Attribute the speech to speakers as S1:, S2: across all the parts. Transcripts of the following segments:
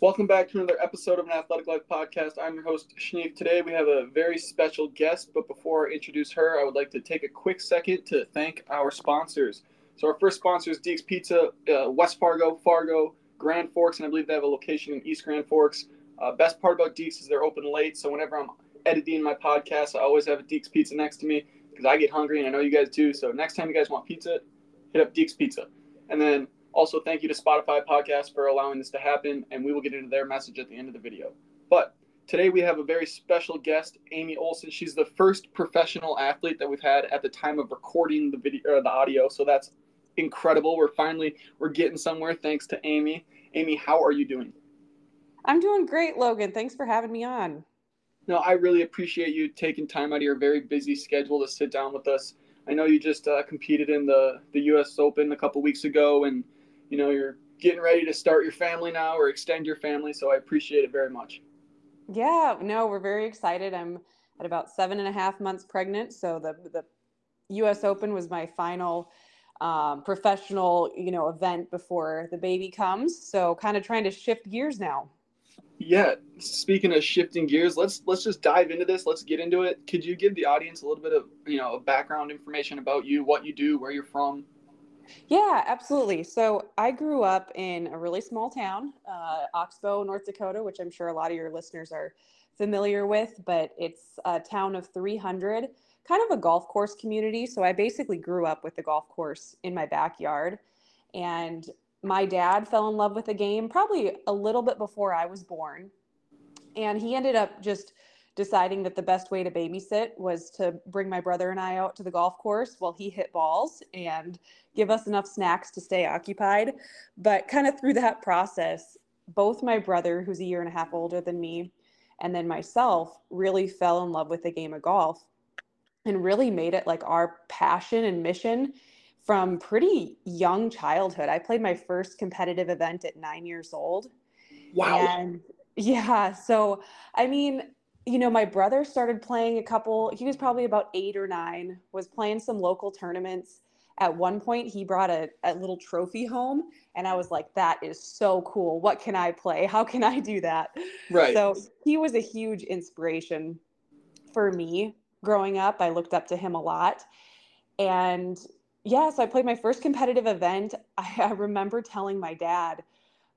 S1: Welcome back to another episode of an Athletic Life podcast. I'm your host, Shneef. Today we have a very special guest, but before I introduce her, I would like to take a quick second to thank our sponsors. So, our first sponsor is Deeks Pizza, uh, West Fargo, Fargo, Grand Forks, and I believe they have a location in East Grand Forks. Uh, best part about Deeks is they're open late, so whenever I'm editing my podcast, I always have a Deeks Pizza next to me because I get hungry and I know you guys do. So, next time you guys want pizza, hit up Deeks Pizza. And then also, thank you to Spotify Podcast for allowing this to happen, and we will get into their message at the end of the video. But today we have a very special guest, Amy Olson. She's the first professional athlete that we've had at the time of recording the video or the audio, so that's incredible. We're finally we're getting somewhere thanks to Amy. Amy, how are you doing?
S2: I'm doing great, Logan. Thanks for having me on.
S1: No, I really appreciate you taking time out of your very busy schedule to sit down with us. I know you just uh, competed in the the U.S. Open a couple weeks ago, and you know you're getting ready to start your family now or extend your family so i appreciate it very much.
S2: Yeah no we're very excited. I'm at about seven and a half months pregnant so the the us open was my final um, professional you know event before the baby comes so kind of trying to shift gears now.
S1: Yeah speaking of shifting gears let's let's just dive into this. Let's get into it. Could you give the audience a little bit of you know background information about you what you do where you're from
S2: yeah, absolutely. So I grew up in a really small town, uh, Oxbow, North Dakota, which I'm sure a lot of your listeners are familiar with, but it's a town of 300, kind of a golf course community. So I basically grew up with the golf course in my backyard. And my dad fell in love with the game probably a little bit before I was born. And he ended up just deciding that the best way to babysit was to bring my brother and I out to the golf course while he hit balls and give us enough snacks to stay occupied. But kind of through that process, both my brother, who's a year and a half older than me, and then myself really fell in love with the game of golf and really made it like our passion and mission from pretty young childhood. I played my first competitive event at nine years old.
S1: Wow.
S2: And yeah, so I mean, you know, my brother started playing a couple, he was probably about eight or nine, was playing some local tournaments. At one point, he brought a, a little trophy home, and I was like, that is so cool. What can I play? How can I do that?
S1: Right.
S2: So he was a huge inspiration for me growing up. I looked up to him a lot. And yeah, so I played my first competitive event. I, I remember telling my dad,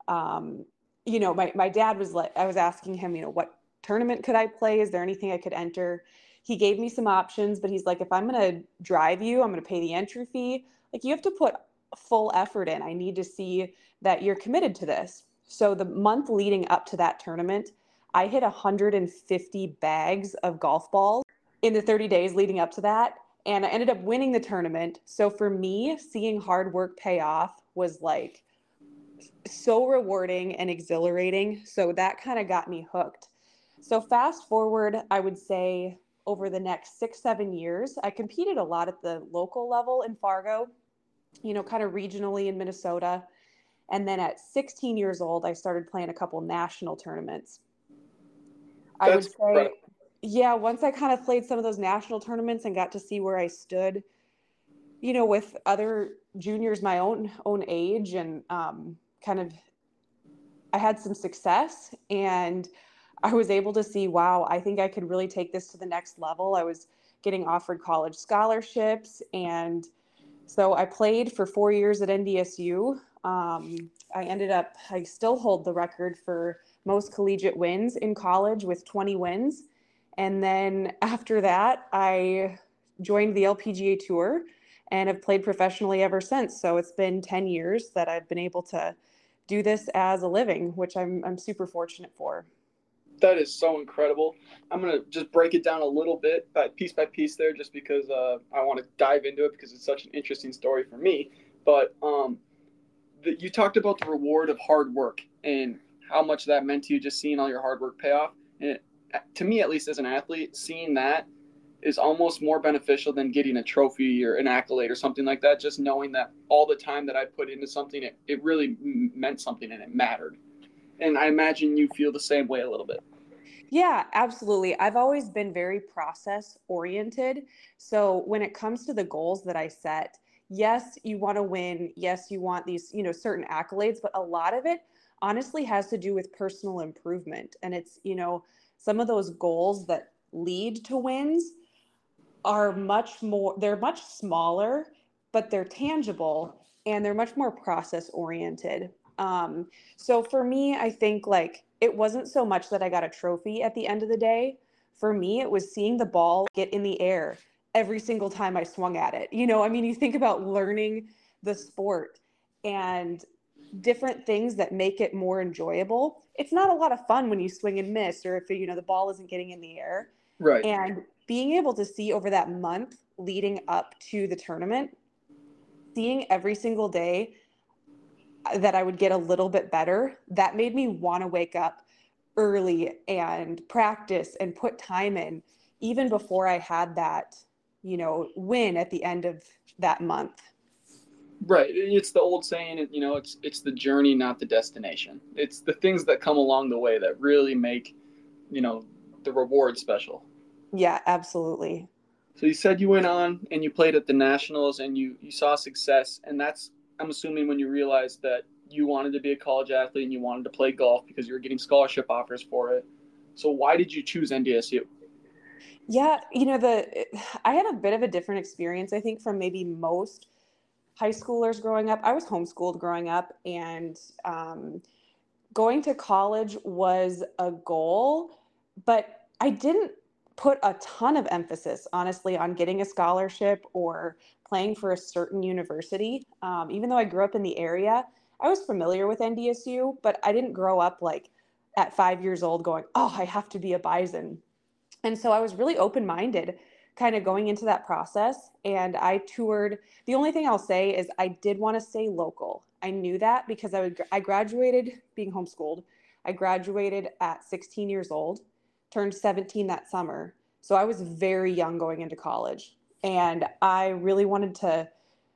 S2: um, you know, my, my dad was like, I was asking him, you know, what tournament could I play? Is there anything I could enter? He gave me some options, but he's like, if I'm going to drive you, I'm going to pay the entry fee. Like, you have to put full effort in. I need to see that you're committed to this. So, the month leading up to that tournament, I hit 150 bags of golf balls in the 30 days leading up to that. And I ended up winning the tournament. So, for me, seeing hard work pay off was like so rewarding and exhilarating. So, that kind of got me hooked. So, fast forward, I would say over the next six, seven years, I competed a lot at the local level in Fargo, you know, kind of regionally in Minnesota. And then at 16 years old, I started playing a couple national tournaments. I would say, yeah, once I kind of played some of those national tournaments and got to see where I stood, you know, with other juniors my own own age and um, kind of I had some success and I was able to see, wow, I think I could really take this to the next level. I was getting offered college scholarships. And so I played for four years at NDSU. Um, I ended up, I still hold the record for most collegiate wins in college with 20 wins. And then after that, I joined the LPGA Tour and have played professionally ever since. So it's been 10 years that I've been able to do this as a living, which I'm, I'm super fortunate for
S1: that is so incredible. I'm gonna just break it down a little bit, by piece by piece there, just because uh, I want to dive into it because it's such an interesting story for me. But um, the, you talked about the reward of hard work and how much that meant to you, just seeing all your hard work pay off. And it, to me, at least as an athlete, seeing that is almost more beneficial than getting a trophy or an accolade or something like that. Just knowing that all the time that I put into something, it, it really meant something and it mattered and I imagine you feel the same way a little bit.
S2: Yeah, absolutely. I've always been very process oriented. So when it comes to the goals that I set, yes, you want to win. Yes, you want these, you know, certain accolades, but a lot of it honestly has to do with personal improvement. And it's, you know, some of those goals that lead to wins are much more, they're much smaller, but they're tangible and they're much more process oriented. Um, so for me, I think like it wasn't so much that I got a trophy at the end of the day. For me, it was seeing the ball get in the air every single time I swung at it. You know, I mean, you think about learning the sport and different things that make it more enjoyable. It's not a lot of fun when you swing and miss or if you know the ball isn't getting in the air.
S1: Right.
S2: And being able to see over that month leading up to the tournament, seeing every single day that I would get a little bit better, that made me want to wake up early and practice and put time in even before I had that, you know, win at the end of that month.
S1: Right. It's the old saying, you know, it's it's the journey, not the destination. It's the things that come along the way that really make, you know, the reward special.
S2: Yeah, absolutely.
S1: So you said you went on and you played at the Nationals and you you saw success and that's I'm assuming when you realized that you wanted to be a college athlete and you wanted to play golf because you were getting scholarship offers for it. So why did you choose NDSU?
S2: Yeah, you know the I had a bit of a different experience I think from maybe most high schoolers growing up. I was homeschooled growing up, and um, going to college was a goal, but I didn't put a ton of emphasis, honestly, on getting a scholarship or playing for a certain university. Um, even though I grew up in the area, I was familiar with NDSU, but I didn't grow up like at five years old going, oh, I have to be a Bison. And so I was really open minded kind of going into that process. And I toured. The only thing I'll say is I did want to stay local. I knew that because I would I graduated being homeschooled. I graduated at 16 years old, turned 17 that summer. So I was very young going into college. And I really wanted to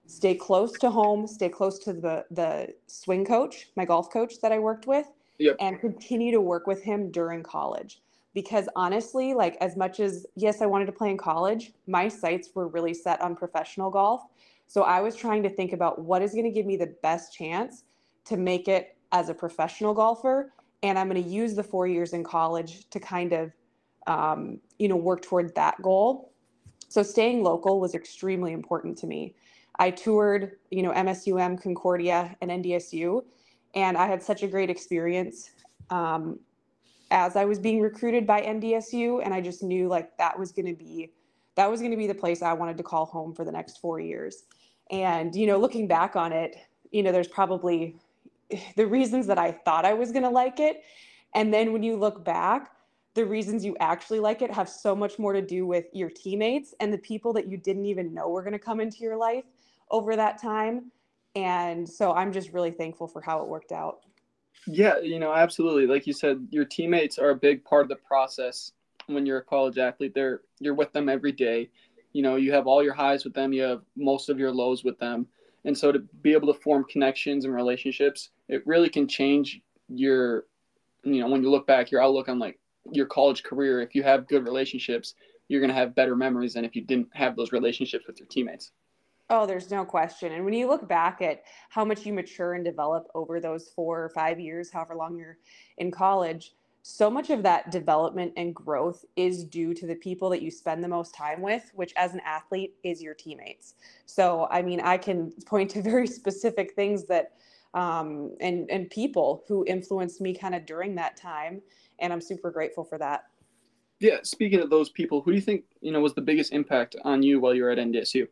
S2: stay close to home, stay close to the the swing coach, my golf coach that I worked with,
S1: yep.
S2: and continue to work with him during college because honestly, like as much as yes, I wanted to play in college, my sights were really set on professional golf. So I was trying to think about what is going to give me the best chance to make it as a professional golfer, and I'm going to use the four years in college to kind of, um, you know, work toward that goal. So staying local was extremely important to me. I toured, you know, MSUM, Concordia, and NDSU, and I had such a great experience. Um, as I was being recruited by NDSU, and I just knew like that was going to be that was going to be the place I wanted to call home for the next four years. And you know, looking back on it, you know, there's probably the reasons that I thought I was going to like it, and then when you look back, the reasons you actually like it have so much more to do with your teammates and the people that you didn't even know were going to come into your life over that time. And so I'm just really thankful for how it worked out.
S1: Yeah, you know, absolutely. Like you said, your teammates are a big part of the process when you're a college athlete. They're you're with them every day. You know, you have all your highs with them, you have most of your lows with them. And so to be able to form connections and relationships, it really can change your you know, when you look back, your outlook on like your college career. If you have good relationships, you're going to have better memories than if you didn't have those relationships with your teammates.
S2: Oh, there's no question. And when you look back at how much you mature and develop over those four or five years, however long you're in college, so much of that development and growth is due to the people that you spend the most time with, which as an athlete is your teammates. So, I mean, I can point to very specific things that, um, and, and people who influenced me kind of during that time. And I'm super grateful for that.
S1: Yeah. Speaking of those people, who do you think, you know, was the biggest impact on you while you were at NDSU?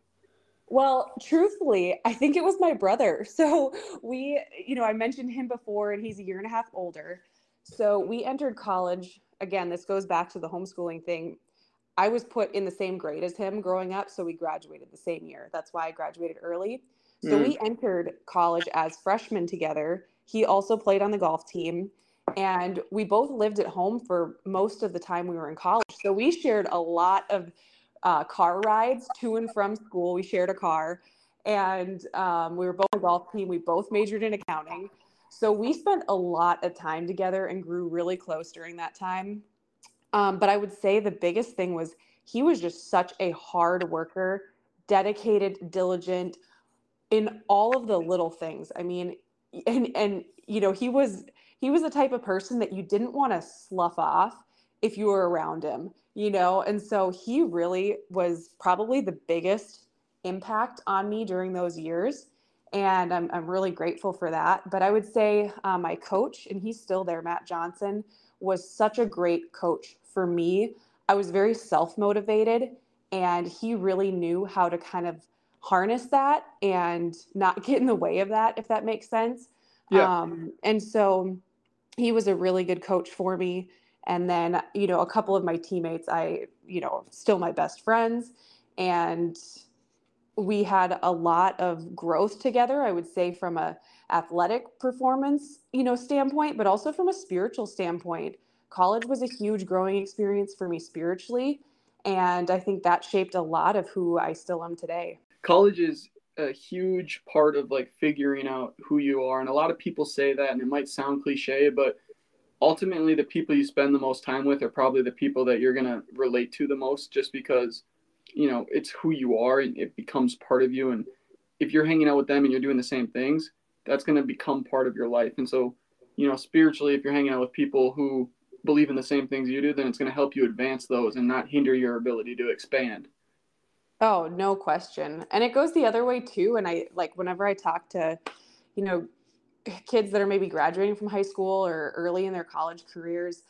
S2: Well, truthfully, I think it was my brother. So we, you know, I mentioned him before and he's a year and a half older. So we entered college. Again, this goes back to the homeschooling thing. I was put in the same grade as him growing up, so we graduated the same year. That's why I graduated early. So mm. we entered college as freshmen together. He also played on the golf team, and we both lived at home for most of the time we were in college. So we shared a lot of uh, car rides to and from school. We shared a car, and um, we were both a golf team. We both majored in accounting. So we spent a lot of time together and grew really close during that time. Um, but I would say the biggest thing was he was just such a hard worker, dedicated, diligent in all of the little things. I mean, and and you know he was he was the type of person that you didn't want to slough off if you were around him, you know? And so he really was probably the biggest impact on me during those years. And I'm, I'm really grateful for that. But I would say uh, my coach, and he's still there, Matt Johnson, was such a great coach for me. I was very self motivated, and he really knew how to kind of harness that and not get in the way of that, if that makes sense. Yeah. Um, and so he was a really good coach for me. And then, you know, a couple of my teammates, I, you know, still my best friends. And we had a lot of growth together, I would say, from a athletic performance, you know, standpoint, but also from a spiritual standpoint. College was a huge growing experience for me spiritually. And I think that shaped a lot of who I still am today.
S1: College is a huge part of like figuring out who you are. And a lot of people say that, and it might sound cliche, but ultimately the people you spend the most time with are probably the people that you're going to relate to the most just because you know it's who you are and it becomes part of you and if you're hanging out with them and you're doing the same things that's going to become part of your life and so you know spiritually if you're hanging out with people who believe in the same things you do then it's going to help you advance those and not hinder your ability to expand.
S2: Oh no question. And it goes the other way too and i like whenever i talk to you know kids that are maybe graduating from high school or early in their college careers,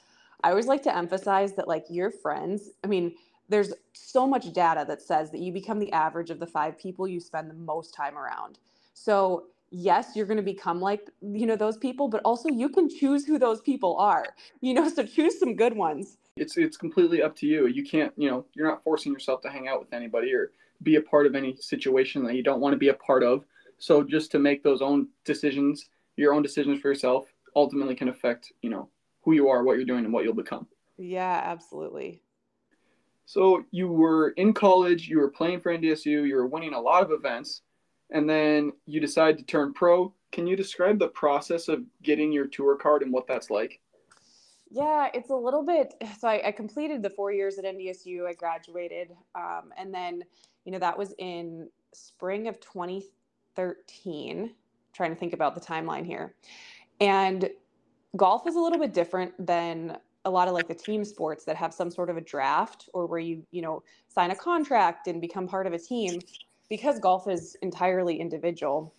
S2: I always like to emphasize that like your friends, I mean, there's so much data that says that you become the average of the five people you spend the most time around. So, yes, you're going to become like, you know, those people, but also you can choose who those people are. You know, so choose some good ones.
S1: It's it's completely up to you. You can't, you know, you're not forcing yourself to hang out with anybody or be a part of any situation that you don't want to be a part of. So just to make those own decisions your own decisions for yourself ultimately can affect you know who you are what you're doing and what you'll become
S2: yeah absolutely
S1: so you were in college you were playing for ndsu you were winning a lot of events and then you decided to turn pro can you describe the process of getting your tour card and what that's like
S2: yeah it's a little bit so i, I completed the four years at ndsu i graduated um, and then you know that was in spring of 2013 trying to think about the timeline here. And golf is a little bit different than a lot of like the team sports that have some sort of a draft or where you, you know, sign a contract and become part of a team. Because golf is entirely individual,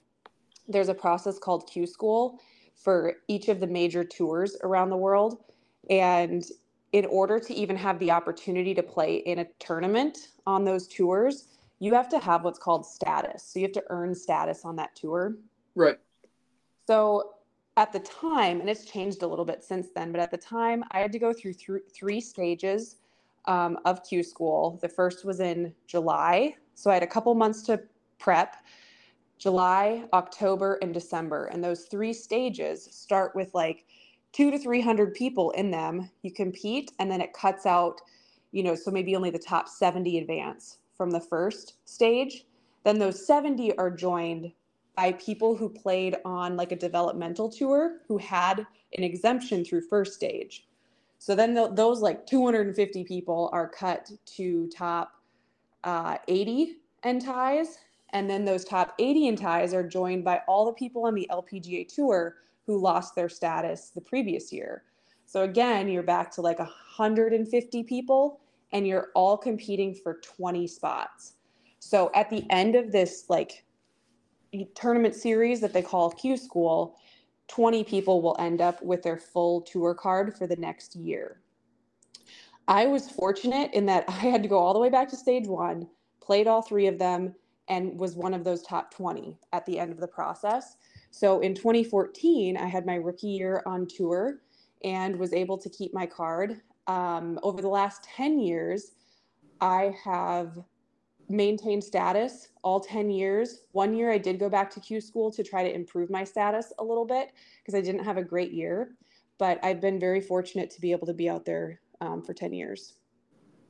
S2: there's a process called Q School for each of the major tours around the world. And in order to even have the opportunity to play in a tournament on those tours, you have to have what's called status. So you have to earn status on that tour.
S1: Right.
S2: So at the time, and it's changed a little bit since then, but at the time, I had to go through th- three stages um, of Q school. The first was in July. So I had a couple months to prep July, October, and December. And those three stages start with like two to 300 people in them. You compete, and then it cuts out, you know, so maybe only the top 70 advance from the first stage. Then those 70 are joined by people who played on like a developmental tour who had an exemption through first stage. So then the, those like 250 people are cut to top uh, 80 and ties. And then those top 80 and ties are joined by all the people on the LPGA tour who lost their status the previous year. So again, you're back to like 150 people and you're all competing for 20 spots. So at the end of this like tournament series that they call Q School, 20 people will end up with their full tour card for the next year. I was fortunate in that I had to go all the way back to stage one, played all three of them, and was one of those top 20 at the end of the process. So in 2014, I had my rookie year on tour and was able to keep my card. Um, over the last 10 years, I have maintained status all 10 years. One year I did go back to Q school to try to improve my status a little bit because I didn't have a great year. But I've been very fortunate to be able to be out there um, for 10 years.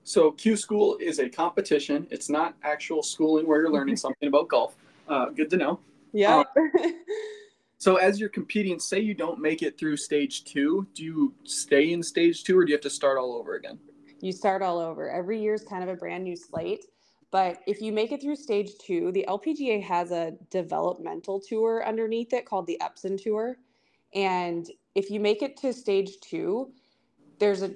S1: So Q school is a competition. It's not actual schooling where you're learning something about golf. Uh, good to know.
S2: Yeah.
S1: Um, so as you're competing, say you don't make it through stage two, do you stay in stage two or do you have to start all over again?
S2: You start all over. Every year is kind of a brand new slate. But if you make it through stage two, the LPGA has a developmental tour underneath it called the Epson Tour. And if you make it to stage two, there's a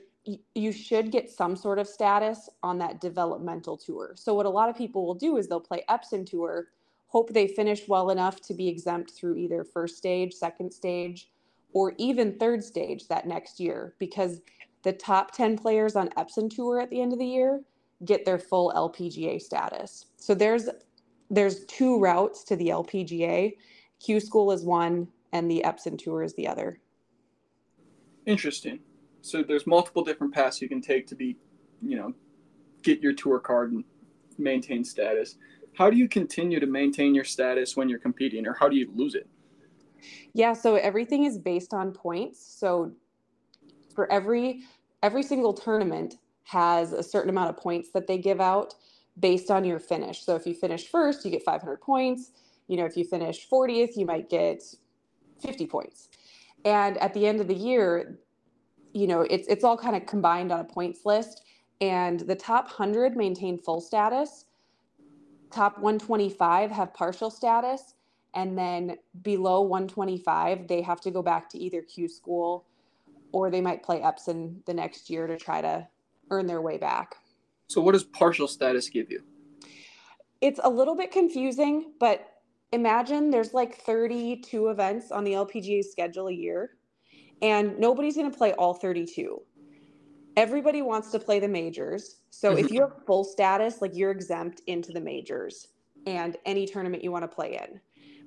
S2: you should get some sort of status on that developmental tour. So what a lot of people will do is they'll play Epson tour, hope they finish well enough to be exempt through either first stage, second stage, or even third stage that next year because the top 10 players on Epson tour at the end of the year get their full LPGA status. So there's there's two routes to the LPGA. Q School is one and the Epson tour is the other.
S1: Interesting so there's multiple different paths you can take to be, you know, get your tour card and maintain status. How do you continue to maintain your status when you're competing, or how do you lose it?
S2: Yeah, so everything is based on points. So for every every single tournament has a certain amount of points that they give out based on your finish. So if you finish first, you get 500 points. You know, if you finish 40th, you might get 50 points. And at the end of the year, you know, it's it's all kind of combined on a points list. And the top 100 maintain full status. Top 125 have partial status. And then below 125, they have to go back to either Q school or they might play Epson the next year to try to earn their way back.
S1: So, what does partial status give you?
S2: It's a little bit confusing, but imagine there's like 32 events on the LPGA schedule a year and nobody's going to play all 32 everybody wants to play the majors so if mm-hmm. you have full status like you're exempt into the majors and any tournament you want to play in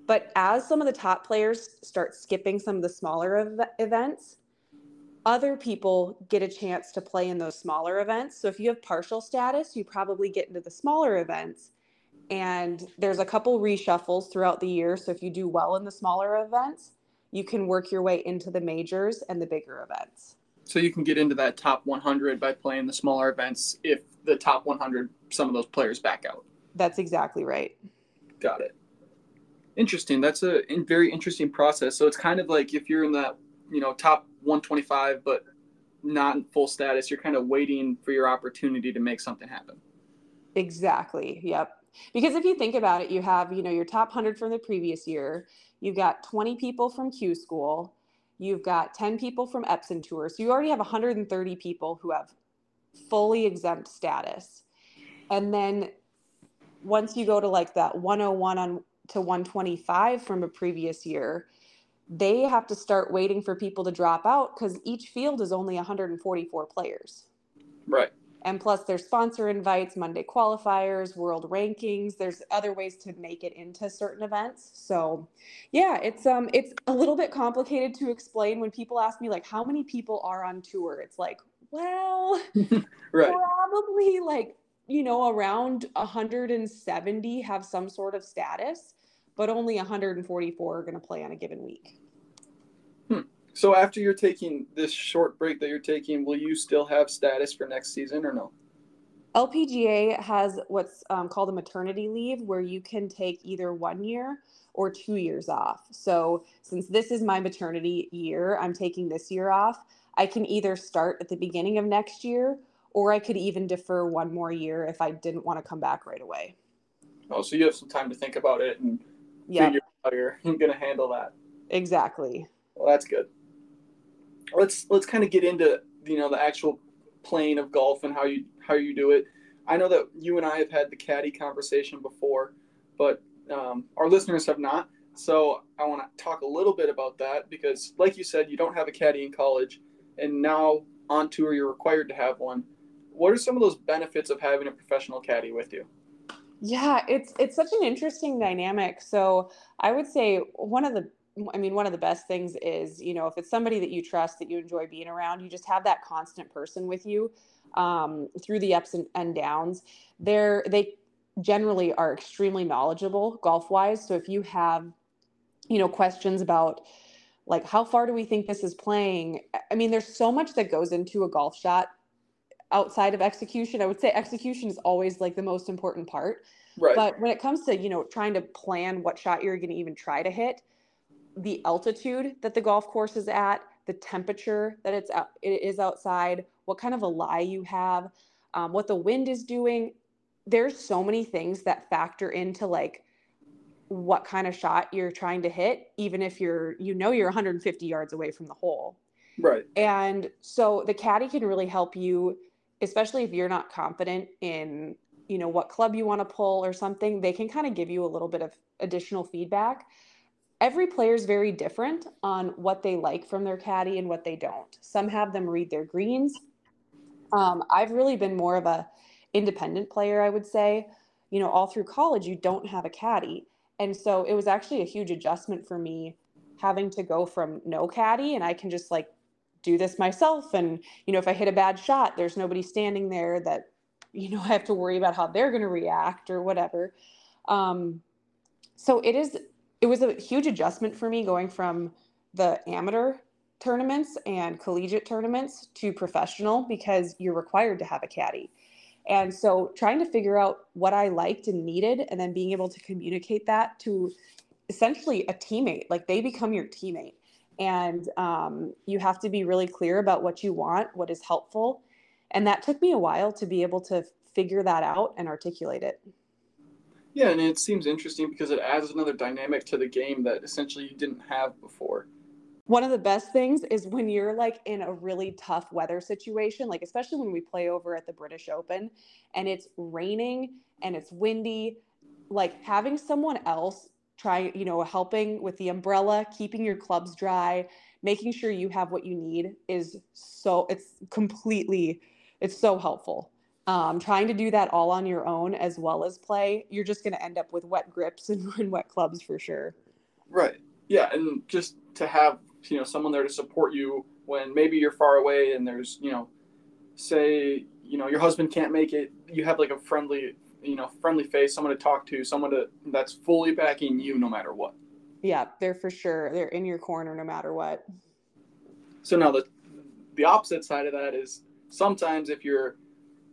S2: but as some of the top players start skipping some of the smaller ev- events other people get a chance to play in those smaller events so if you have partial status you probably get into the smaller events and there's a couple reshuffles throughout the year so if you do well in the smaller events you can work your way into the majors and the bigger events.
S1: So you can get into that top 100 by playing the smaller events if the top 100 some of those players back out.
S2: That's exactly right.
S1: Got it. Interesting. That's a very interesting process. So it's kind of like if you're in that, you know, top 125 but not in full status, you're kind of waiting for your opportunity to make something happen.
S2: Exactly. Yep. Because if you think about it, you have, you know, your top 100 from the previous year, You've got 20 people from Q School. You've got 10 people from Epson Tour. So you already have 130 people who have fully exempt status. And then once you go to like that 101 on to 125 from a previous year, they have to start waiting for people to drop out because each field is only 144 players.
S1: Right.
S2: And plus, there's sponsor invites, Monday qualifiers, world rankings. There's other ways to make it into certain events. So, yeah, it's um, it's a little bit complicated to explain when people ask me like, how many people are on tour? It's like, well, right. probably like you know around 170 have some sort of status, but only 144 are going to play on a given week.
S1: So after you're taking this short break that you're taking, will you still have status for next season or no?
S2: LPGA has what's um, called a maternity leave, where you can take either one year or two years off. So since this is my maternity year, I'm taking this year off. I can either start at the beginning of next year, or I could even defer one more year if I didn't want to come back right away.
S1: Oh, so you have some time to think about it and yep. figure out you're going to handle that.
S2: Exactly.
S1: Well, that's good let's let's kind of get into you know the actual playing of golf and how you how you do it. I know that you and I have had the caddy conversation before, but um, our listeners have not. So I want to talk a little bit about that because, like you said, you don't have a caddy in college, and now on tour you're required to have one. What are some of those benefits of having a professional caddy with you?
S2: Yeah, it's it's such an interesting dynamic. So I would say one of the I mean, one of the best things is, you know, if it's somebody that you trust, that you enjoy being around, you just have that constant person with you um, through the ups and, and downs. They're, they generally are extremely knowledgeable golf wise. So if you have, you know, questions about like how far do we think this is playing? I mean, there's so much that goes into a golf shot outside of execution. I would say execution is always like the most important part. Right. But when it comes to, you know, trying to plan what shot you're going to even try to hit, the altitude that the golf course is at, the temperature that it's out, it is outside, what kind of a lie you have, um, what the wind is doing. There's so many things that factor into like what kind of shot you're trying to hit, even if you're, you know, you're 150 yards away from the hole.
S1: Right.
S2: And so the caddy can really help you, especially if you're not confident in, you know, what club you want to pull or something. They can kind of give you a little bit of additional feedback. Every player is very different on what they like from their caddy and what they don't. Some have them read their greens. Um, I've really been more of a independent player, I would say. You know, all through college, you don't have a caddy. And so it was actually a huge adjustment for me having to go from no caddy and I can just like do this myself. And, you know, if I hit a bad shot, there's nobody standing there that, you know, I have to worry about how they're going to react or whatever. Um, so it is, it was a huge adjustment for me going from the amateur tournaments and collegiate tournaments to professional because you're required to have a caddy. And so trying to figure out what I liked and needed and then being able to communicate that to essentially a teammate, like they become your teammate and um, you have to be really clear about what you want what is helpful. And that took me a while to be able to figure that out and articulate it.
S1: Yeah and it seems interesting because it adds another dynamic to the game that essentially you didn't have before.
S2: One of the best things is when you're like in a really tough weather situation like especially when we play over at the british open and it's raining and it's windy like having someone else trying, you know, helping with the umbrella, keeping your clubs dry, making sure you have what you need is so, it's completely, it's so helpful. Um, trying to do that all on your own as well as play, you're just going to end up with wet grips and, and wet clubs for sure.
S1: Right. Yeah. And just to have, you know, someone there to support you when maybe you're far away and there's, you know, say, you know, your husband can't make it, you have like a friendly you know, friendly face, someone to talk to, someone to that's fully backing you no matter what.
S2: Yeah, they're for sure. They're in your corner no matter what.
S1: So now the the opposite side of that is sometimes if you're,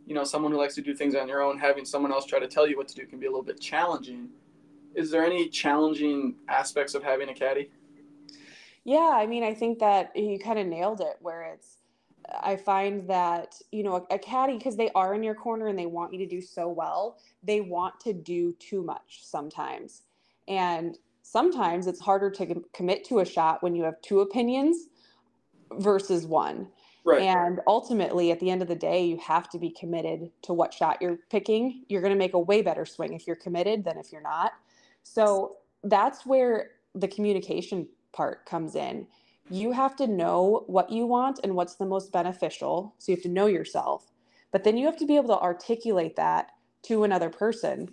S1: you know, someone who likes to do things on your own, having someone else try to tell you what to do can be a little bit challenging. Is there any challenging aspects of having a caddy?
S2: Yeah, I mean, I think that you kind of nailed it where it's I find that, you know, a, a caddy, because they are in your corner and they want you to do so well, they want to do too much sometimes. And sometimes it's harder to commit to a shot when you have two opinions versus one. Right. And ultimately, at the end of the day, you have to be committed to what shot you're picking. You're going to make a way better swing if you're committed than if you're not. So that's where the communication part comes in you have to know what you want and what's the most beneficial. So you have to know yourself. But then you have to be able to articulate that to another person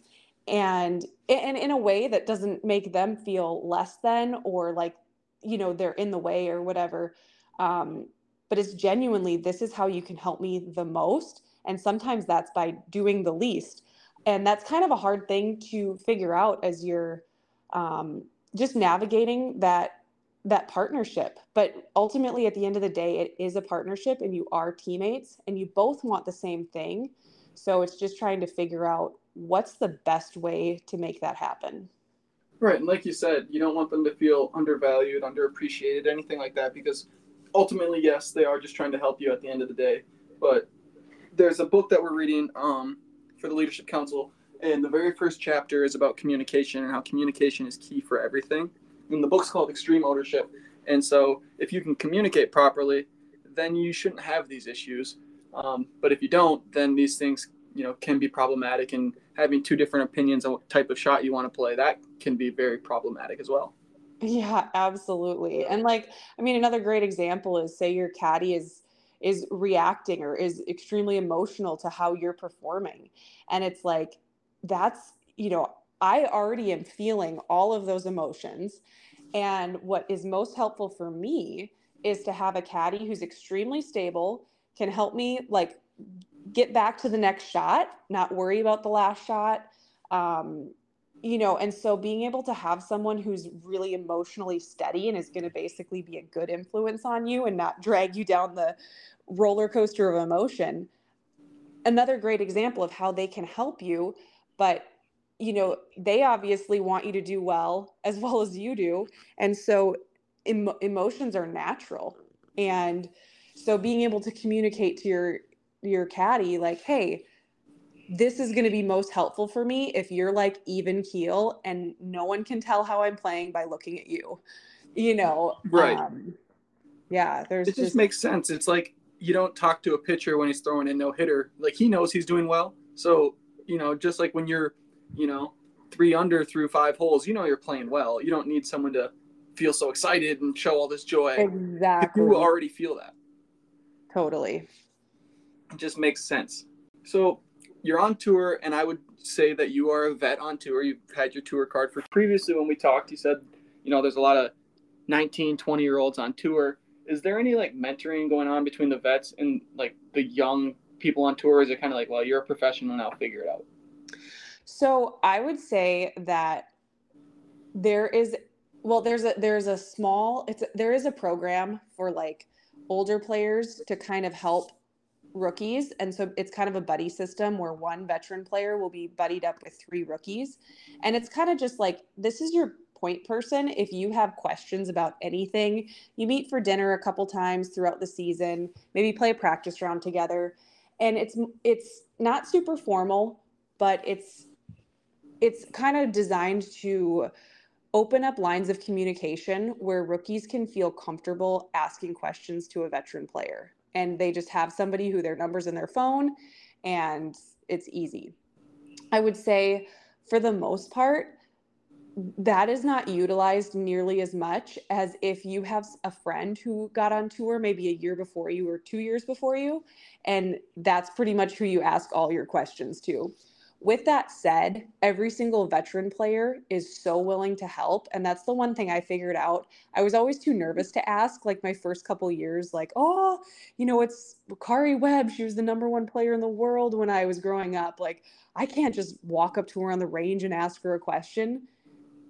S2: and and in a way that doesn't make them feel less than or like you know they're in the way or whatever um, but it's genuinely this is how you can help me the most and sometimes that's by doing the least and that's kind of a hard thing to figure out as you're um, just navigating that that partnership. But ultimately, at the end of the day, it is a partnership and you are teammates and you both want the same thing. So it's just trying to figure out what's the best way to make that happen.
S1: Right. And like you said, you don't want them to feel undervalued, underappreciated, anything like that, because ultimately, yes, they are just trying to help you at the end of the day. But there's a book that we're reading um, for the Leadership Council, and the very first chapter is about communication and how communication is key for everything and the book's called Extreme Ownership. And so, if you can communicate properly, then you shouldn't have these issues. Um, but if you don't, then these things, you know, can be problematic. And having two different opinions on what type of shot you want to play, that can be very problematic as well.
S2: Yeah, absolutely. And like, I mean, another great example is say your caddy is is reacting or is extremely emotional to how you're performing, and it's like that's you know I already am feeling all of those emotions. And what is most helpful for me is to have a caddy who's extremely stable, can help me like get back to the next shot, not worry about the last shot. Um, you know, and so being able to have someone who's really emotionally steady and is going to basically be a good influence on you and not drag you down the roller coaster of emotion. Another great example of how they can help you, but you know, they obviously want you to do well as well as you do. And so em- emotions are natural. And so being able to communicate to your your caddy like, "Hey, this is going to be most helpful for me if you're like even keel and no one can tell how I'm playing by looking at you. You know,
S1: right?
S2: Um, yeah, there's
S1: it just, just makes sense. It's like you don't talk to a pitcher when he's throwing a no hitter. Like he knows he's doing well. So you know, just like when you're, you know, three under through five holes, you know you're playing well. You don't need someone to feel so excited and show all this joy.
S2: Exactly.
S1: You already feel that.
S2: Totally.
S1: It just makes sense. So you're on tour, and I would say that you are a vet on tour. You've had your tour card for previously when we talked. You said, you know, there's a lot of 19, 20 year olds on tour. Is there any like mentoring going on between the vets and like the young people on tour? Is it kind of like, well, you're a professional now, figure it out?
S2: So I would say that there is, well, there's a there's a small it's there is a program for like older players to kind of help rookies. And so it's kind of a buddy system where one veteran player will be buddied up with three rookies. And it's kind of just like, this is your point person. If you have questions about anything, you meet for dinner a couple times throughout the season, maybe play a practice round together. And it's it's not super formal, but it's it's kind of designed to open up lines of communication where rookies can feel comfortable asking questions to a veteran player and they just have somebody who their numbers in their phone and it's easy. I would say for the most part, that is not utilized nearly as much as if you have a friend who got on tour maybe a year before you or two years before you. And that's pretty much who you ask all your questions to. With that said, every single veteran player is so willing to help. And that's the one thing I figured out. I was always too mm-hmm. nervous to ask, like my first couple years, like, oh, you know, it's Karrie Webb. She was the number one player in the world when I was growing up. Like, I can't just walk up to her on the range and ask her a question.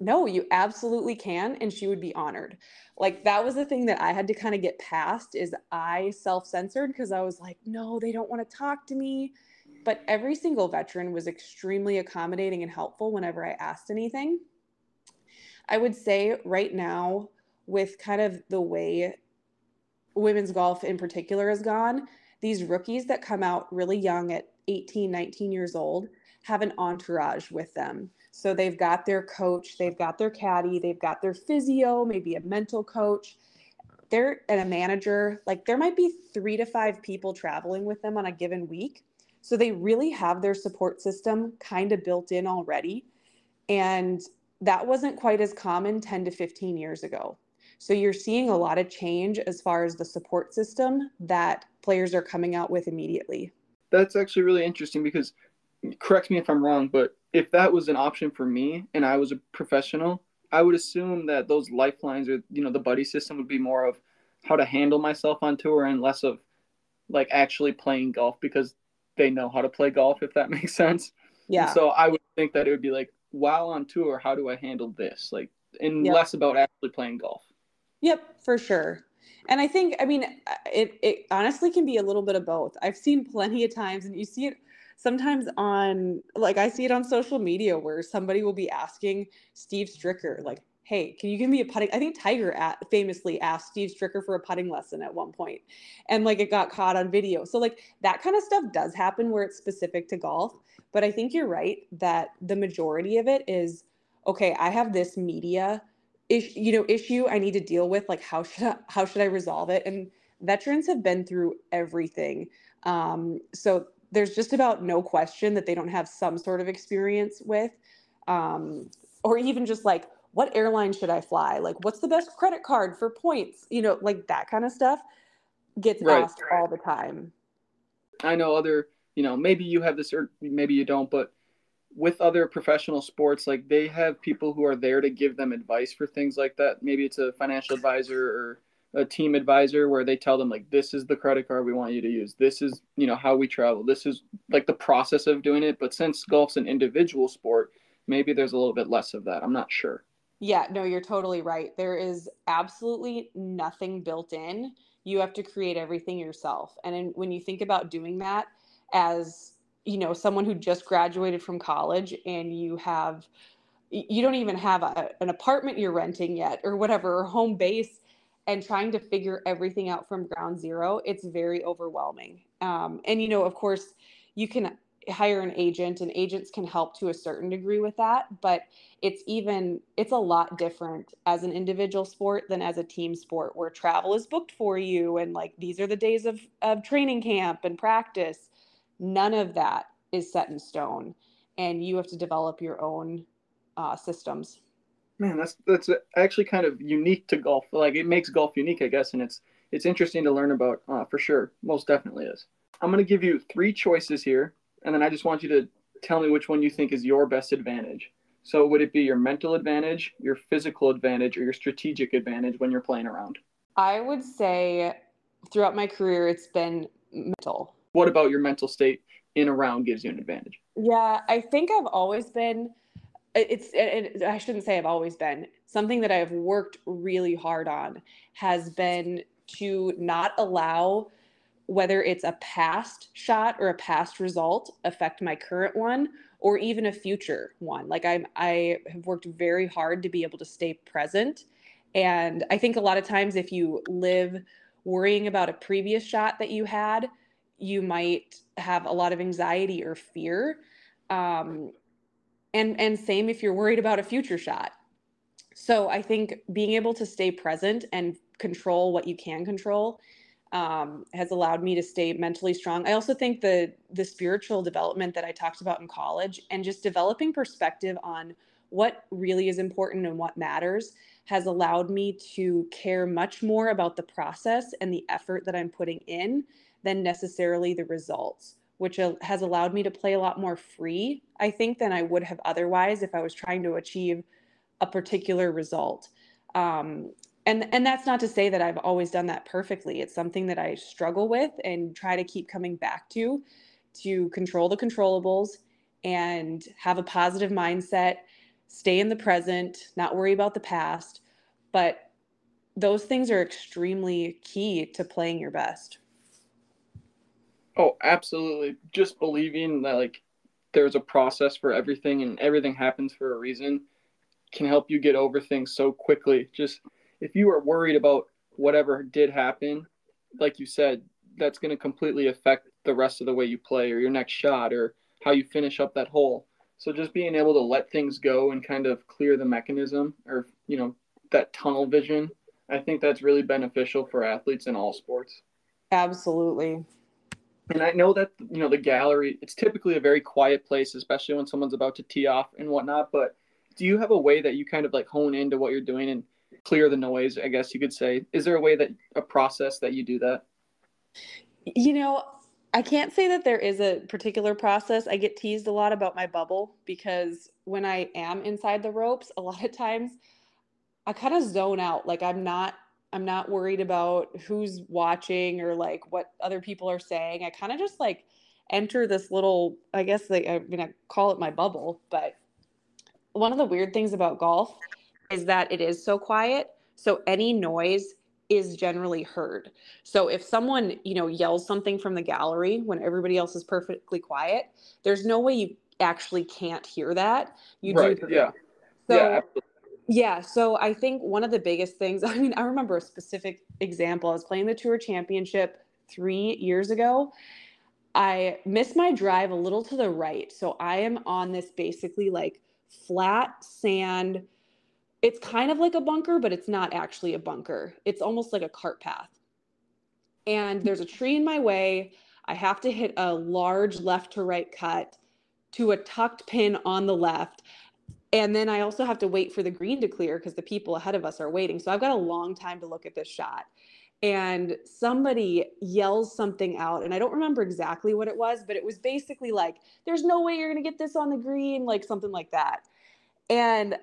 S2: No, you absolutely can. And she would be honored. Like, that was the thing that I had to kind of get past is I self censored because I was like, no, they don't want to talk to me but every single veteran was extremely accommodating and helpful whenever I asked anything. I would say right now, with kind of the way women's golf in particular has gone, these rookies that come out really young at 18, 19 years old have an entourage with them. So they've got their coach, they've got their caddy, they've got their physio, maybe a mental coach. They're and a manager. Like there might be three to five people traveling with them on a given week. So they really have their support system kind of built in already. And that wasn't quite as common 10 to 15 years ago. So you're seeing a lot of change as far as the support system that players are coming out with immediately.
S1: That's actually really interesting because correct me if I'm wrong, but if that was an option for me and I was a professional, I would assume that those lifelines or you know the buddy system would be more of how to handle myself on tour and less of like actually playing golf because they know how to play golf, if that makes sense.
S2: Yeah.
S1: And so I would think that it would be like, while on tour, how do I handle this? Like, and yep. less about actually playing golf.
S2: Yep, for sure. And I think, I mean, uh, it, it honestly can be a little bit of both. I've seen plenty of times, and you see it sometimes on, like, I see it on social media where somebody will be asking Steve Stricker, like, hey, can you give me a putting? I think Tiger at, famously asked Steve Stricker for a putting lesson at one point, and like it got caught on video. So like that kind of stuff does happen where it's specific to golf. But I think you're right that the majority of it is okay. I have this media issue, you know, issue I need to deal with. Like how should I, how should I resolve it? And veterans have been through everything. Um, so there's just about no question that they don't have some sort of experience with. Um, or even just like what airline should I fly? Like, what's the best credit card for points? You know, like that kind of stuff gets right. asked all the time.
S1: I know other, you know, maybe you have this or maybe you don't, but with other professional sports, like they have people who are there to give them advice for things like that. Maybe it's a financial advisor or a team advisor where they tell them like this is the credit card we want you to use this is you know how we travel this is like the process of doing it but since golf's an individual sport maybe there's a little bit less of that i'm not sure
S2: yeah, no, you're totally right. There is absolutely nothing built in. You have to create everything yourself. And in, when you think about doing that as, you know, someone who just graduated from college and you have you don't even have a, an apartment you're renting yet or whatever or home base and trying to figure everything out from ground zero it's very overwhelming um, and you know of course you can hire an agent and agents can help to a certain degree with that but it's even it's a lot different as an individual sport than as a team sport where travel is booked for you and like these are the days of of training camp and practice. None of that is set in stone and you have to develop your own uh, systems.
S1: Man that's that's actually kind of unique to golf. Like it makes golf unique i guess and it's it's interesting to learn about uh, for sure. Most definitely is. I'm going to give you three choices here and then i just want you to tell me which one you think is your best advantage. So would it be your mental advantage your physical advantage or your strategic advantage when you're playing around?
S2: I would say throughout my career it's been mental.
S1: What about your mental state in a round gives you an advantage?
S2: Yeah i think i've always been it's it, I shouldn't say I've always been. Something that I've worked really hard on has been to not allow whether it's a past shot or a past result affect my current one or even a future one. Like I I have worked very hard to be able to stay present and I think a lot of times if you live worrying about a previous shot that you had, you might have a lot of anxiety or fear. Um, and and same if you're worried about a future shot so i think being able to stay present and control what you can control um, has allowed me to stay mentally strong i also think the the spiritual development that i talked about in college and just developing perspective on what really is important and what matters has allowed me to care much more about the process and the effort that i'm putting in than necessarily the results which has allowed me to play a lot more free, I think, than I would have otherwise if I was trying to achieve a particular result. Um, and and that's not to say that I've always done that perfectly. It's something that I struggle with and try to keep coming back to to control the controllables and have a positive mindset, stay in the present, not worry about the past. But those things are extremely key to playing your best.
S1: Oh, absolutely. Just believing that like there's a process for everything and everything happens for a reason can help you get over things so quickly. Just if you are worried about whatever did happen, like you said, that's going to completely affect the rest of the way you play or your next shot or how you finish up that hole. So just being able to let things go and kind of clear the mechanism or, you know, that tunnel vision, I think that's really beneficial for athletes in all sports.
S2: Absolutely
S1: and I know that you know the gallery. It's typically a very quiet place, especially when someone's about to tee off and whatnot. But do you have a way that you kind of like hone into what you're doing and clear the noise? I guess you could say. Is there a way that a process that you do that?
S2: You know, I can't say that there is a particular process. I get teased a lot about my bubble because when I am inside the ropes, a lot of times I kind of zone out. Like I'm not I'm not worried about who's watching or like what other people are saying. I kind of just like enter this little, I guess like I mean I call it my bubble, but one of the weird things about golf is that it is so quiet. So any noise is generally heard. So if someone, you know, yells something from the gallery when everybody else is perfectly quiet, there's no way you actually can't hear that. You
S1: right, do. Yeah.
S2: So yeah, absolutely. Yeah, so I think one of the biggest things, I mean, I remember a specific example. I was playing the Tour Championship three years ago. I missed my drive a little to the right. So I am on this basically like flat sand. It's kind of like a bunker, but it's not actually a bunker. It's almost like a cart path. And there's a tree in my way. I have to hit a large left to right cut to a tucked pin on the left and then I also have to wait for the green to clear because the people ahead of us are waiting. So I've got a long time to look at this shot. And somebody yells something out, and I don't remember exactly what it was, but it was basically like, There's no way you're going to get this on the green, like something like that. And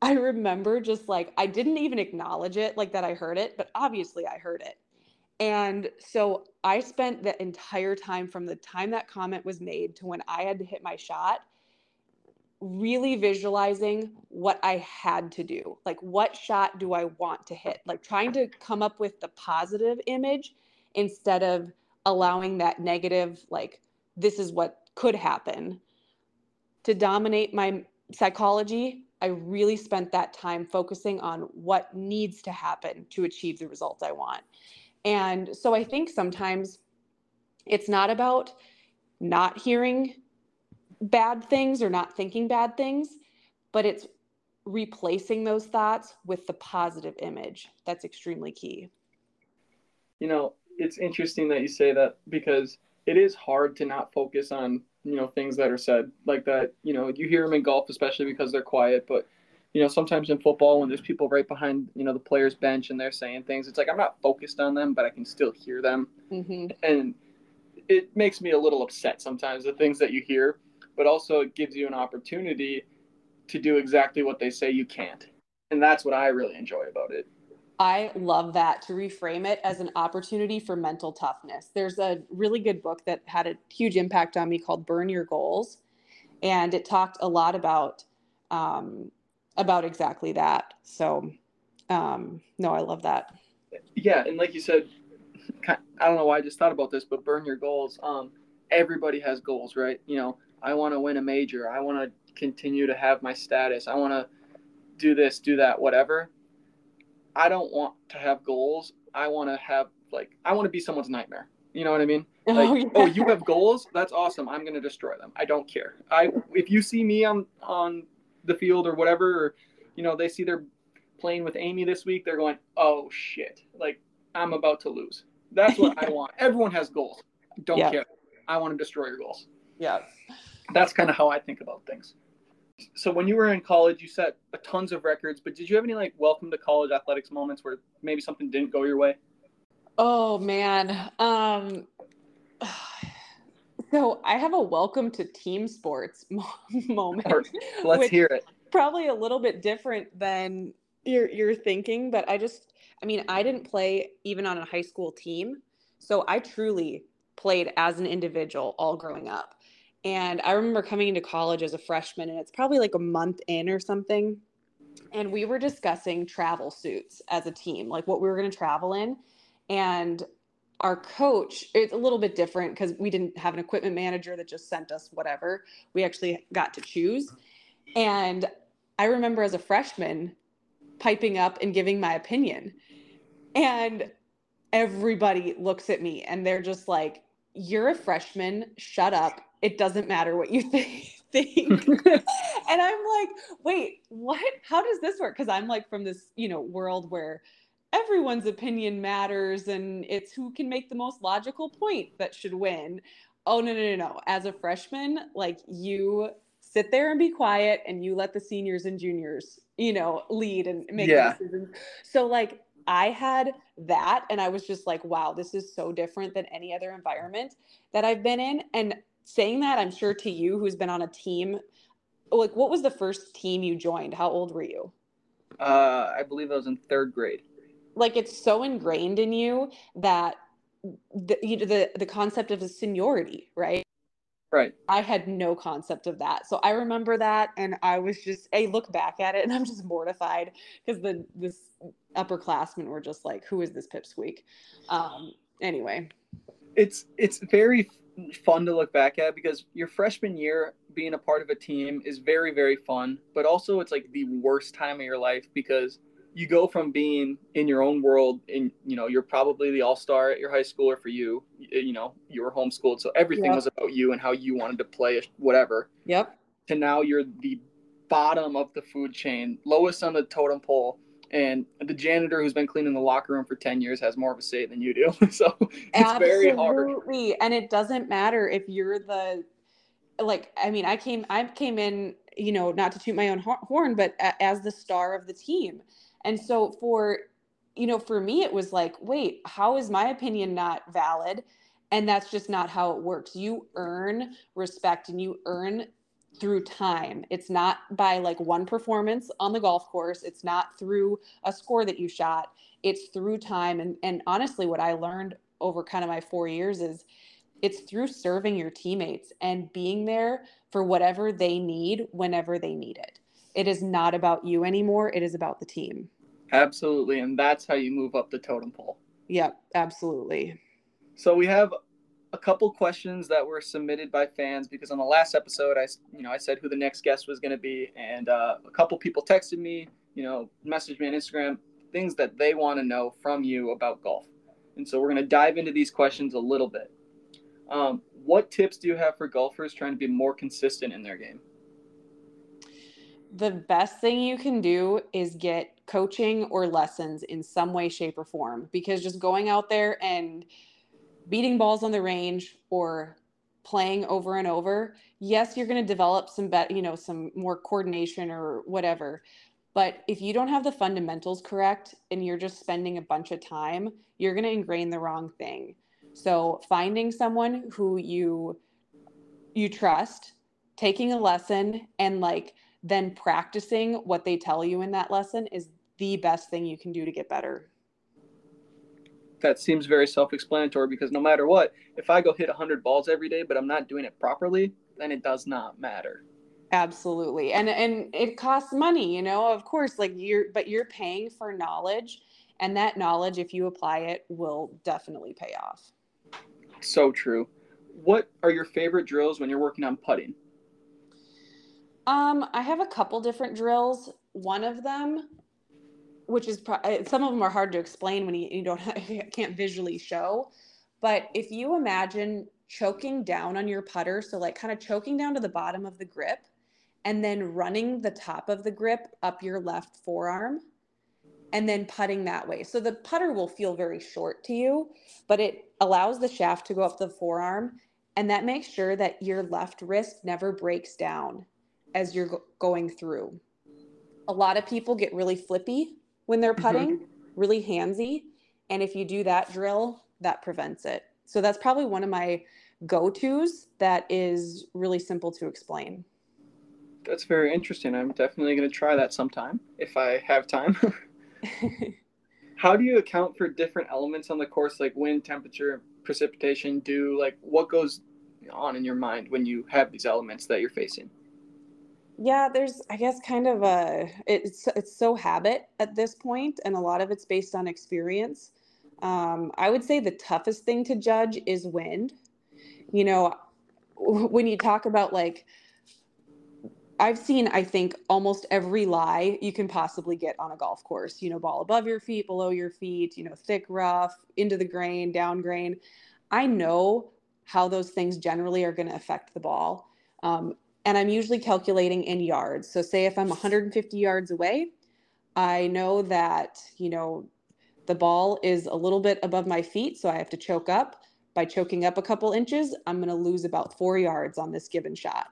S2: I remember just like, I didn't even acknowledge it, like that I heard it, but obviously I heard it. And so I spent the entire time from the time that comment was made to when I had to hit my shot really visualizing what I had to do. Like, what shot do I want to hit? Like, trying to come up with the positive image instead of allowing that negative, like, this is what could happen. To dominate my psychology, I really spent that time focusing on what needs to happen to achieve the results I want. And so I think sometimes it's not about not hearing bad things or not thinking bad things, but it's replacing those thoughts with the positive image. That's extremely key.
S1: You know, it's interesting that you say that because it is hard to not focus on, you know, things that are said like that. You know, you hear them in golf, especially because they're quiet, but you know, sometimes in football when there's people right behind, you know, the player's bench and they're saying things, it's like I'm not focused on them, but I can still hear them. Mm-hmm. And it makes me a little upset sometimes the things that you hear, but also it gives you an opportunity to do exactly what they say you can't. And that's what I really enjoy about it.
S2: I love that to reframe it as an opportunity for mental toughness. There's a really good book that had a huge impact on me called Burn Your Goals. And it talked a lot about um, about exactly that. So um, no, I love that.
S1: Yeah, and like you said, I don't know why I just thought about this, but burn your goals. Um, everybody has goals, right? You know, I want to win a major. I want to continue to have my status. I want to do this, do that, whatever. I don't want to have goals. I want to have like I want to be someone's nightmare. You know what I mean? Oh, like, oh, yeah. oh, you have goals? That's awesome. I'm gonna destroy them. I don't care. I if you see me on on the field or whatever, or you know they see they're playing with Amy this week, they're going, oh shit, like I'm about to lose. That's what I want. Everyone has goals. Don't yeah. care. I want to destroy your goals.
S2: Yeah.
S1: That's kind of how I think about things. So when you were in college, you set tons of records, but did you have any like welcome to college athletics moments where maybe something didn't go your way?
S2: Oh man. Um so I have a welcome to team sports moment.
S1: Let's hear it.
S2: Probably a little bit different than you're you're thinking, but I just I mean, I didn't play even on a high school team. So I truly played as an individual all growing up. And I remember coming into college as a freshman, and it's probably like a month in or something. And we were discussing travel suits as a team, like what we were going to travel in. And our coach, it's a little bit different because we didn't have an equipment manager that just sent us whatever. We actually got to choose. And I remember as a freshman piping up and giving my opinion. And everybody looks at me and they're just like, You're a freshman, shut up. It doesn't matter what you think. think. and I'm like, wait, what? How does this work? Because I'm like from this, you know, world where everyone's opinion matters and it's who can make the most logical point that should win. Oh no, no, no, no. As a freshman, like you sit there and be quiet and you let the seniors and juniors, you know, lead and make yeah. decisions. So like I had that and I was just like, wow, this is so different than any other environment that I've been in. And saying that, I'm sure to you who's been on a team, like what was the first team you joined? How old were you?
S1: Uh, I believe I was in third grade
S2: like it's so ingrained in you that the you know, the the concept of a seniority, right?
S1: Right.
S2: I had no concept of that. So I remember that and I was just I look back at it and I'm just mortified because the this upperclassmen were just like, who is this pipsqueak? Um anyway.
S1: It's it's very fun to look back at because your freshman year being a part of a team is very, very fun, but also it's like the worst time of your life because you go from being in your own world and you know you're probably the all-star at your high school or for you you know you were homeschooled so everything yep. was about you and how you wanted to play whatever
S2: yep
S1: to now you're the bottom of the food chain lowest on the totem pole and the janitor who's been cleaning the locker room for 10 years has more of a say than you do so it's Absolutely. very hard
S2: and it doesn't matter if you're the like i mean i came i came in you know not to toot my own horn but as the star of the team and so for you know, for me it was like, wait, how is my opinion not valid? And that's just not how it works. You earn respect and you earn through time. It's not by like one performance on the golf course. It's not through a score that you shot. It's through time. And and honestly, what I learned over kind of my four years is it's through serving your teammates and being there for whatever they need whenever they need it. It is not about you anymore. It is about the team.
S1: Absolutely. And that's how you move up the totem pole.
S2: Yep, absolutely.
S1: So we have a couple questions that were submitted by fans because on the last episode I you know I said who the next guest was going to be and uh, a couple people texted me, you know, messaged me on Instagram things that they want to know from you about golf. And so we're going to dive into these questions a little bit. Um, what tips do you have for golfers trying to be more consistent in their game?
S2: The best thing you can do is get coaching or lessons in some way, shape, or form because just going out there and beating balls on the range or playing over and over, yes, you're going to develop some bet, you know, some more coordination or whatever. But if you don't have the fundamentals correct and you're just spending a bunch of time, you're going to ingrain the wrong thing. So finding someone who you you trust, taking a lesson and like then practicing what they tell you in that lesson is the best thing you can do to get better
S1: that seems very self-explanatory because no matter what, if I go hit 100 balls every day but I'm not doing it properly, then it does not matter.
S2: Absolutely. And and it costs money, you know, of course, like you're but you're paying for knowledge and that knowledge if you apply it will definitely pay off.
S1: So true. What are your favorite drills when you're working on putting?
S2: Um, I have a couple different drills. One of them which is pro- uh, some of them are hard to explain when you, you don't can't visually show but if you imagine choking down on your putter so like kind of choking down to the bottom of the grip and then running the top of the grip up your left forearm and then putting that way. So the putter will feel very short to you but it allows the shaft to go up the forearm and that makes sure that your left wrist never breaks down as you're going through. A lot of people get really flippy when they're mm-hmm. putting, mm-hmm. really handsy. And if you do that drill, that prevents it. So that's probably one of my go tos that is really simple to explain.
S1: That's very interesting. I'm definitely going to try that sometime if I have time. How do you account for different elements on the course, like wind, temperature, precipitation, dew? Like, what goes on in your mind when you have these elements that you're facing?
S2: Yeah there's i guess kind of a it's it's so habit at this point and a lot of it's based on experience. Um, i would say the toughest thing to judge is wind. You know when you talk about like i've seen i think almost every lie you can possibly get on a golf course. You know ball above your feet below your feet you know thick rough into the grain down grain. I know how those things generally are going to affect the ball. Um, and I'm usually calculating in yards. So say if I'm 150 yards away, I know that, you know, the ball is a little bit above my feet, so I have to choke up. By choking up a couple inches, I'm going to lose about 4 yards on this given shot.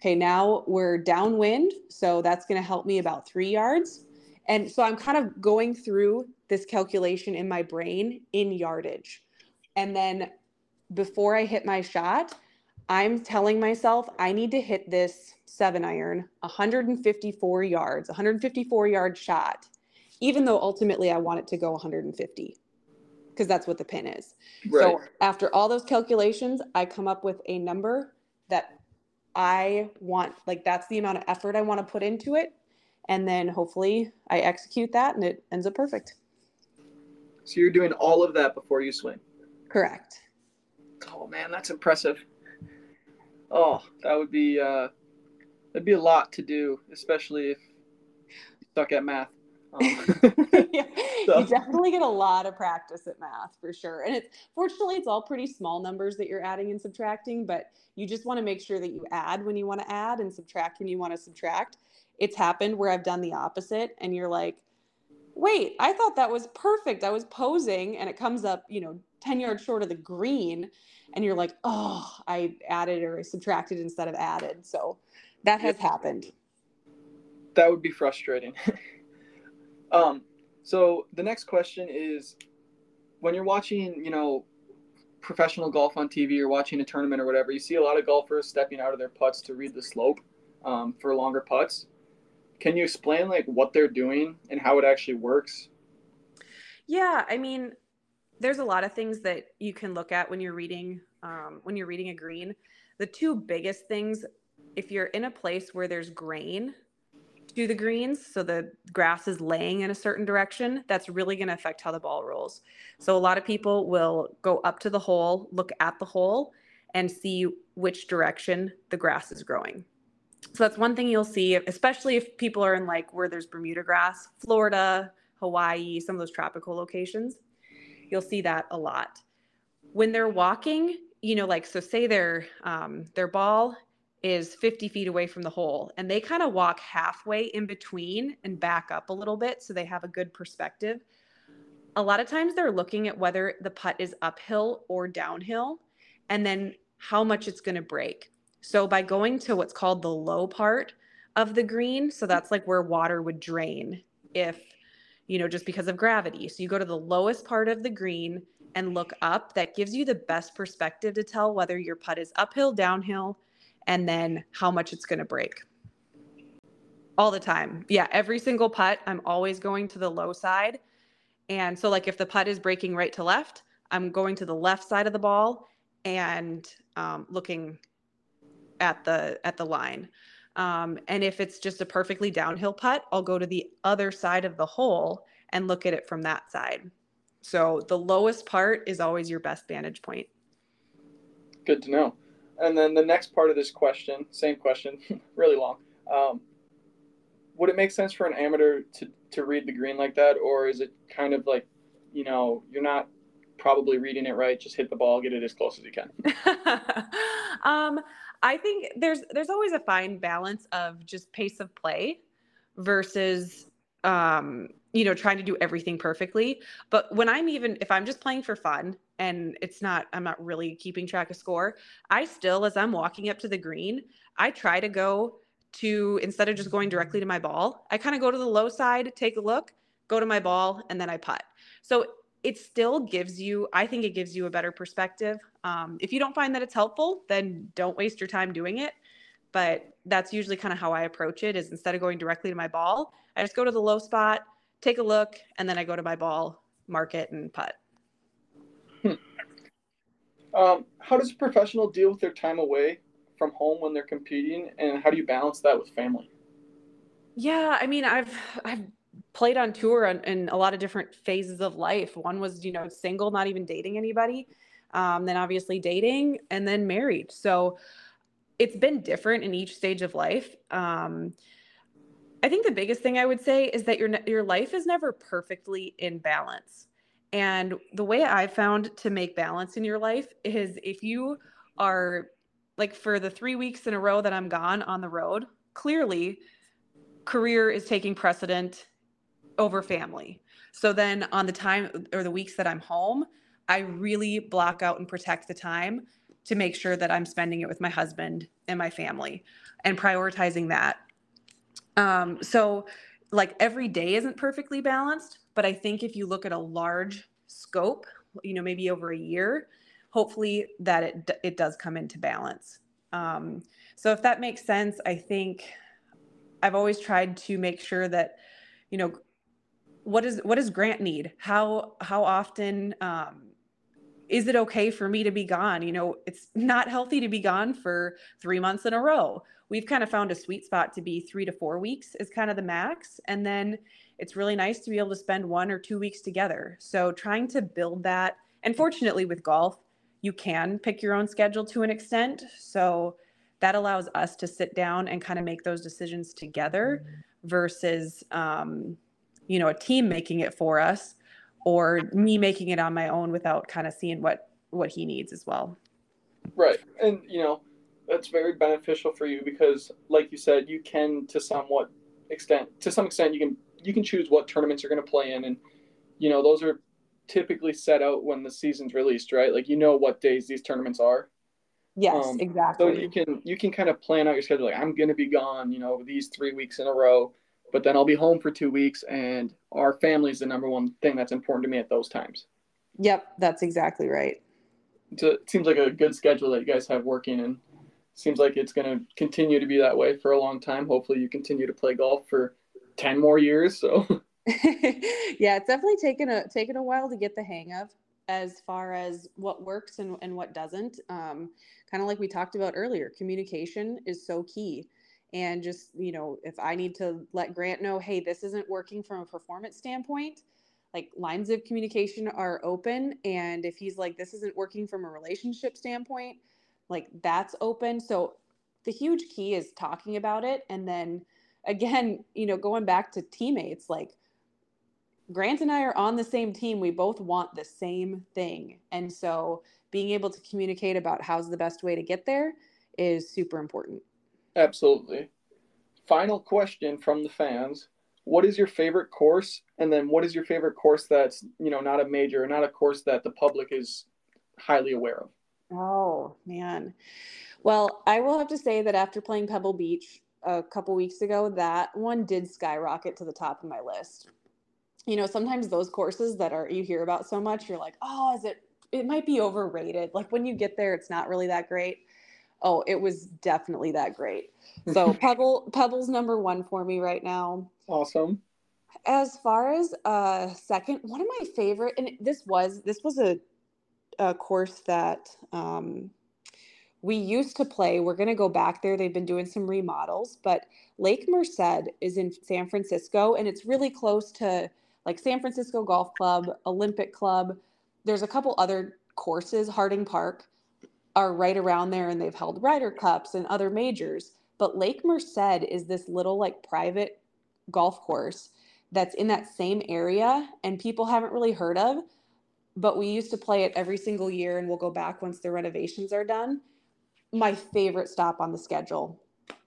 S2: Okay, now we're downwind, so that's going to help me about 3 yards. And so I'm kind of going through this calculation in my brain in yardage. And then before I hit my shot, I'm telling myself I need to hit this seven iron 154 yards, 154 yard shot, even though ultimately I want it to go 150 because that's what the pin is. Right. So after all those calculations, I come up with a number that I want, like that's the amount of effort I want to put into it. And then hopefully I execute that and it ends up perfect.
S1: So you're doing all of that before you swing?
S2: Correct.
S1: Oh man, that's impressive. Oh, that would be uh, that'd be a lot to do, especially if you suck at math. Um,
S2: yeah, so. You definitely get a lot of practice at math for sure. And it's fortunately it's all pretty small numbers that you're adding and subtracting, but you just want to make sure that you add when you want to add and subtract when you want to subtract. It's happened where I've done the opposite and you're like, wait, I thought that was perfect. I was posing and it comes up, you know, 10 yards short of the green and you're like, oh, I added or I subtracted instead of added. So that has happened.
S1: That would be frustrating. um, so the next question is when you're watching, you know, professional golf on TV or watching a tournament or whatever, you see a lot of golfers stepping out of their putts to read the slope um, for longer putts. Can you explain like what they're doing and how it actually works?
S2: Yeah, I mean, there's a lot of things that you can look at when you're reading um, when you're reading a green. The two biggest things, if you're in a place where there's grain to the greens, so the grass is laying in a certain direction, that's really going to affect how the ball rolls. So a lot of people will go up to the hole, look at the hole, and see which direction the grass is growing. So that's one thing you'll see, especially if people are in like where there's Bermuda grass, Florida, Hawaii, some of those tropical locations. You'll see that a lot. When they're walking, you know, like so say their um their ball is 50 feet away from the hole and they kind of walk halfway in between and back up a little bit so they have a good perspective. A lot of times they're looking at whether the putt is uphill or downhill and then how much it's going to break. So by going to what's called the low part of the green, so that's like where water would drain if you know just because of gravity. So you go to the lowest part of the green and look up. That gives you the best perspective to tell whether your putt is uphill, downhill, and then how much it's going to break. All the time. Yeah, every single putt, I'm always going to the low side. And so, like, if the putt is breaking right to left, I'm going to the left side of the ball and um, looking at the at the line. Um, and if it's just a perfectly downhill putt, I'll go to the other side of the hole and look at it from that side. So the lowest part is always your best vantage point.
S1: Good to know. And then the next part of this question, same question, really long. Um, would it make sense for an amateur to, to read the green like that, or is it kind of like, you know, you're not probably reading it right? Just hit the ball, get it as close as you can.
S2: um, I think there's there's always a fine balance of just pace of play versus um, you know trying to do everything perfectly. But when I'm even if I'm just playing for fun and it's not I'm not really keeping track of score, I still as I'm walking up to the green, I try to go to instead of just going directly to my ball, I kind of go to the low side, take a look, go to my ball, and then I putt. So it still gives you, I think it gives you a better perspective. Um, if you don't find that it's helpful, then don't waste your time doing it. But that's usually kind of how I approach it is instead of going directly to my ball, I just go to the low spot, take a look, and then I go to my ball, mark it, and putt.
S1: Hmm. Um, how does a professional deal with their time away from home when they're competing, and how do you balance that with family?
S2: Yeah, I mean, I've I've played on tour in, in, a lot of different phases of life. One was, you know, single, not even dating anybody. Um, then obviously dating and then married. So it's been different in each stage of life. Um, I think the biggest thing I would say is that your your life is never perfectly in balance. And the way I found to make balance in your life is if you are like for the 3 weeks in a row that I'm gone on the road, clearly career is taking precedent over family. So then on the time or the weeks that I'm home, I really block out and protect the time to make sure that I'm spending it with my husband and my family and prioritizing that. Um, so, like every day isn't perfectly balanced, but I think if you look at a large scope, you know, maybe over a year, hopefully that it it does come into balance. Um, so if that makes sense, I think I've always tried to make sure that, you know, what is what does Grant need? How how often um, is it okay for me to be gone? You know, it's not healthy to be gone for three months in a row. We've kind of found a sweet spot to be three to four weeks is kind of the max, and then it's really nice to be able to spend one or two weeks together. So trying to build that, and fortunately with golf, you can pick your own schedule to an extent. So that allows us to sit down and kind of make those decisions together versus um, you know a team making it for us or me making it on my own without kind of seeing what what he needs as well.
S1: Right. And you know that's very beneficial for you because like you said you can to somewhat extent to some extent you can you can choose what tournaments you're going to play in. And you know those are typically set out when the season's released right? Like you know what days these tournaments are.
S2: Yes um, exactly.
S1: so you can you can kind of plan out your schedule like i'm going to be gone you know these three weeks in a row but then I'll be home for two weeks, and our family is the number one thing that's important to me at those times.
S2: Yep, that's exactly right.
S1: So it seems like a good schedule that you guys have working, and seems like it's going to continue to be that way for a long time. Hopefully, you continue to play golf for ten more years. So.
S2: yeah, it's definitely taken a taken a while to get the hang of as far as what works and, and what doesn't. Um, kind of like we talked about earlier, communication is so key and just you know if i need to let grant know hey this isn't working from a performance standpoint like lines of communication are open and if he's like this isn't working from a relationship standpoint like that's open so the huge key is talking about it and then again you know going back to teammates like grant and i are on the same team we both want the same thing and so being able to communicate about how's the best way to get there is super important.
S1: Absolutely. Final question from the fans. What is your favorite course? And then what is your favorite course that's, you know, not a major, not a course that the public is highly aware of?
S2: Oh, man. Well, I will have to say that after playing Pebble Beach a couple weeks ago, that one did skyrocket to the top of my list. You know, sometimes those courses that are you hear about so much, you're like, oh, is it it might be overrated. Like when you get there, it's not really that great. Oh, it was definitely that great. So Pebble Pebble's number one for me right now.
S1: Awesome.
S2: As far as uh second, one of my favorite, and this was this was a a course that um we used to play. We're going to go back there. They've been doing some remodels, but Lake Merced is in San Francisco and it's really close to like San Francisco Golf Club, Olympic Club. There's a couple other courses, Harding Park are right around there and they've held Ryder Cups and other majors. But Lake Merced is this little like private golf course that's in that same area and people haven't really heard of. But we used to play it every single year and we'll go back once the renovations are done my favorite stop on the schedule.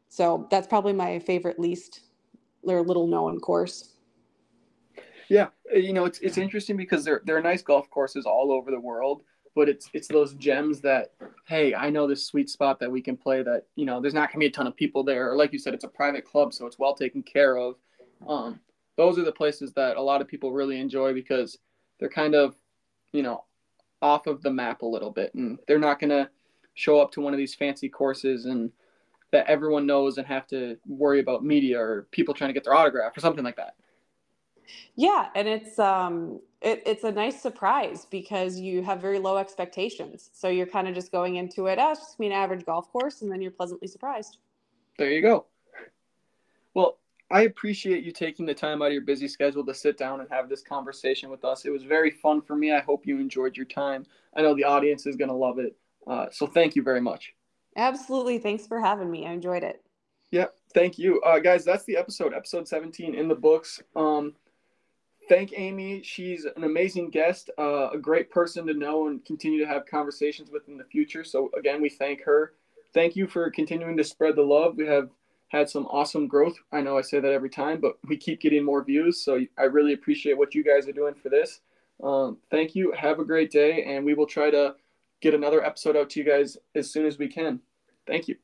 S2: So that's probably my favorite least or little known course.
S1: Yeah, you know it's it's interesting because there there are nice golf courses all over the world, but it's it's those gems that hey, I know this sweet spot that we can play that you know there's not gonna be a ton of people there, or like you said, it's a private club, so it's well taken care of. Um, those are the places that a lot of people really enjoy because they're kind of you know off of the map a little bit, and they're not gonna show up to one of these fancy courses and that everyone knows and have to worry about media or people trying to get their autograph or something like that.
S2: Yeah, and it's um it, it's a nice surprise because you have very low expectations. So you're kind of just going into it, oh, it's just be an average golf course, and then you're pleasantly surprised.
S1: There you go. Well, I appreciate you taking the time out of your busy schedule to sit down and have this conversation with us. It was very fun for me. I hope you enjoyed your time. I know the audience is going to love it. Uh, so thank you very much.
S2: Absolutely. Thanks for having me. I enjoyed it.
S1: Yeah, thank you. Uh, guys, that's the episode, episode 17 in the books. Um, thank Amy. She's an amazing guest, uh, a great person to know and continue to have conversations with in the future. So, again, we thank her. Thank you for continuing to spread the love. We have had some awesome growth. I know I say that every time, but we keep getting more views. So, I really appreciate what you guys are doing for this. Um, thank you. Have a great day, and we will try to get another episode out to you guys as soon as we can. Thank you.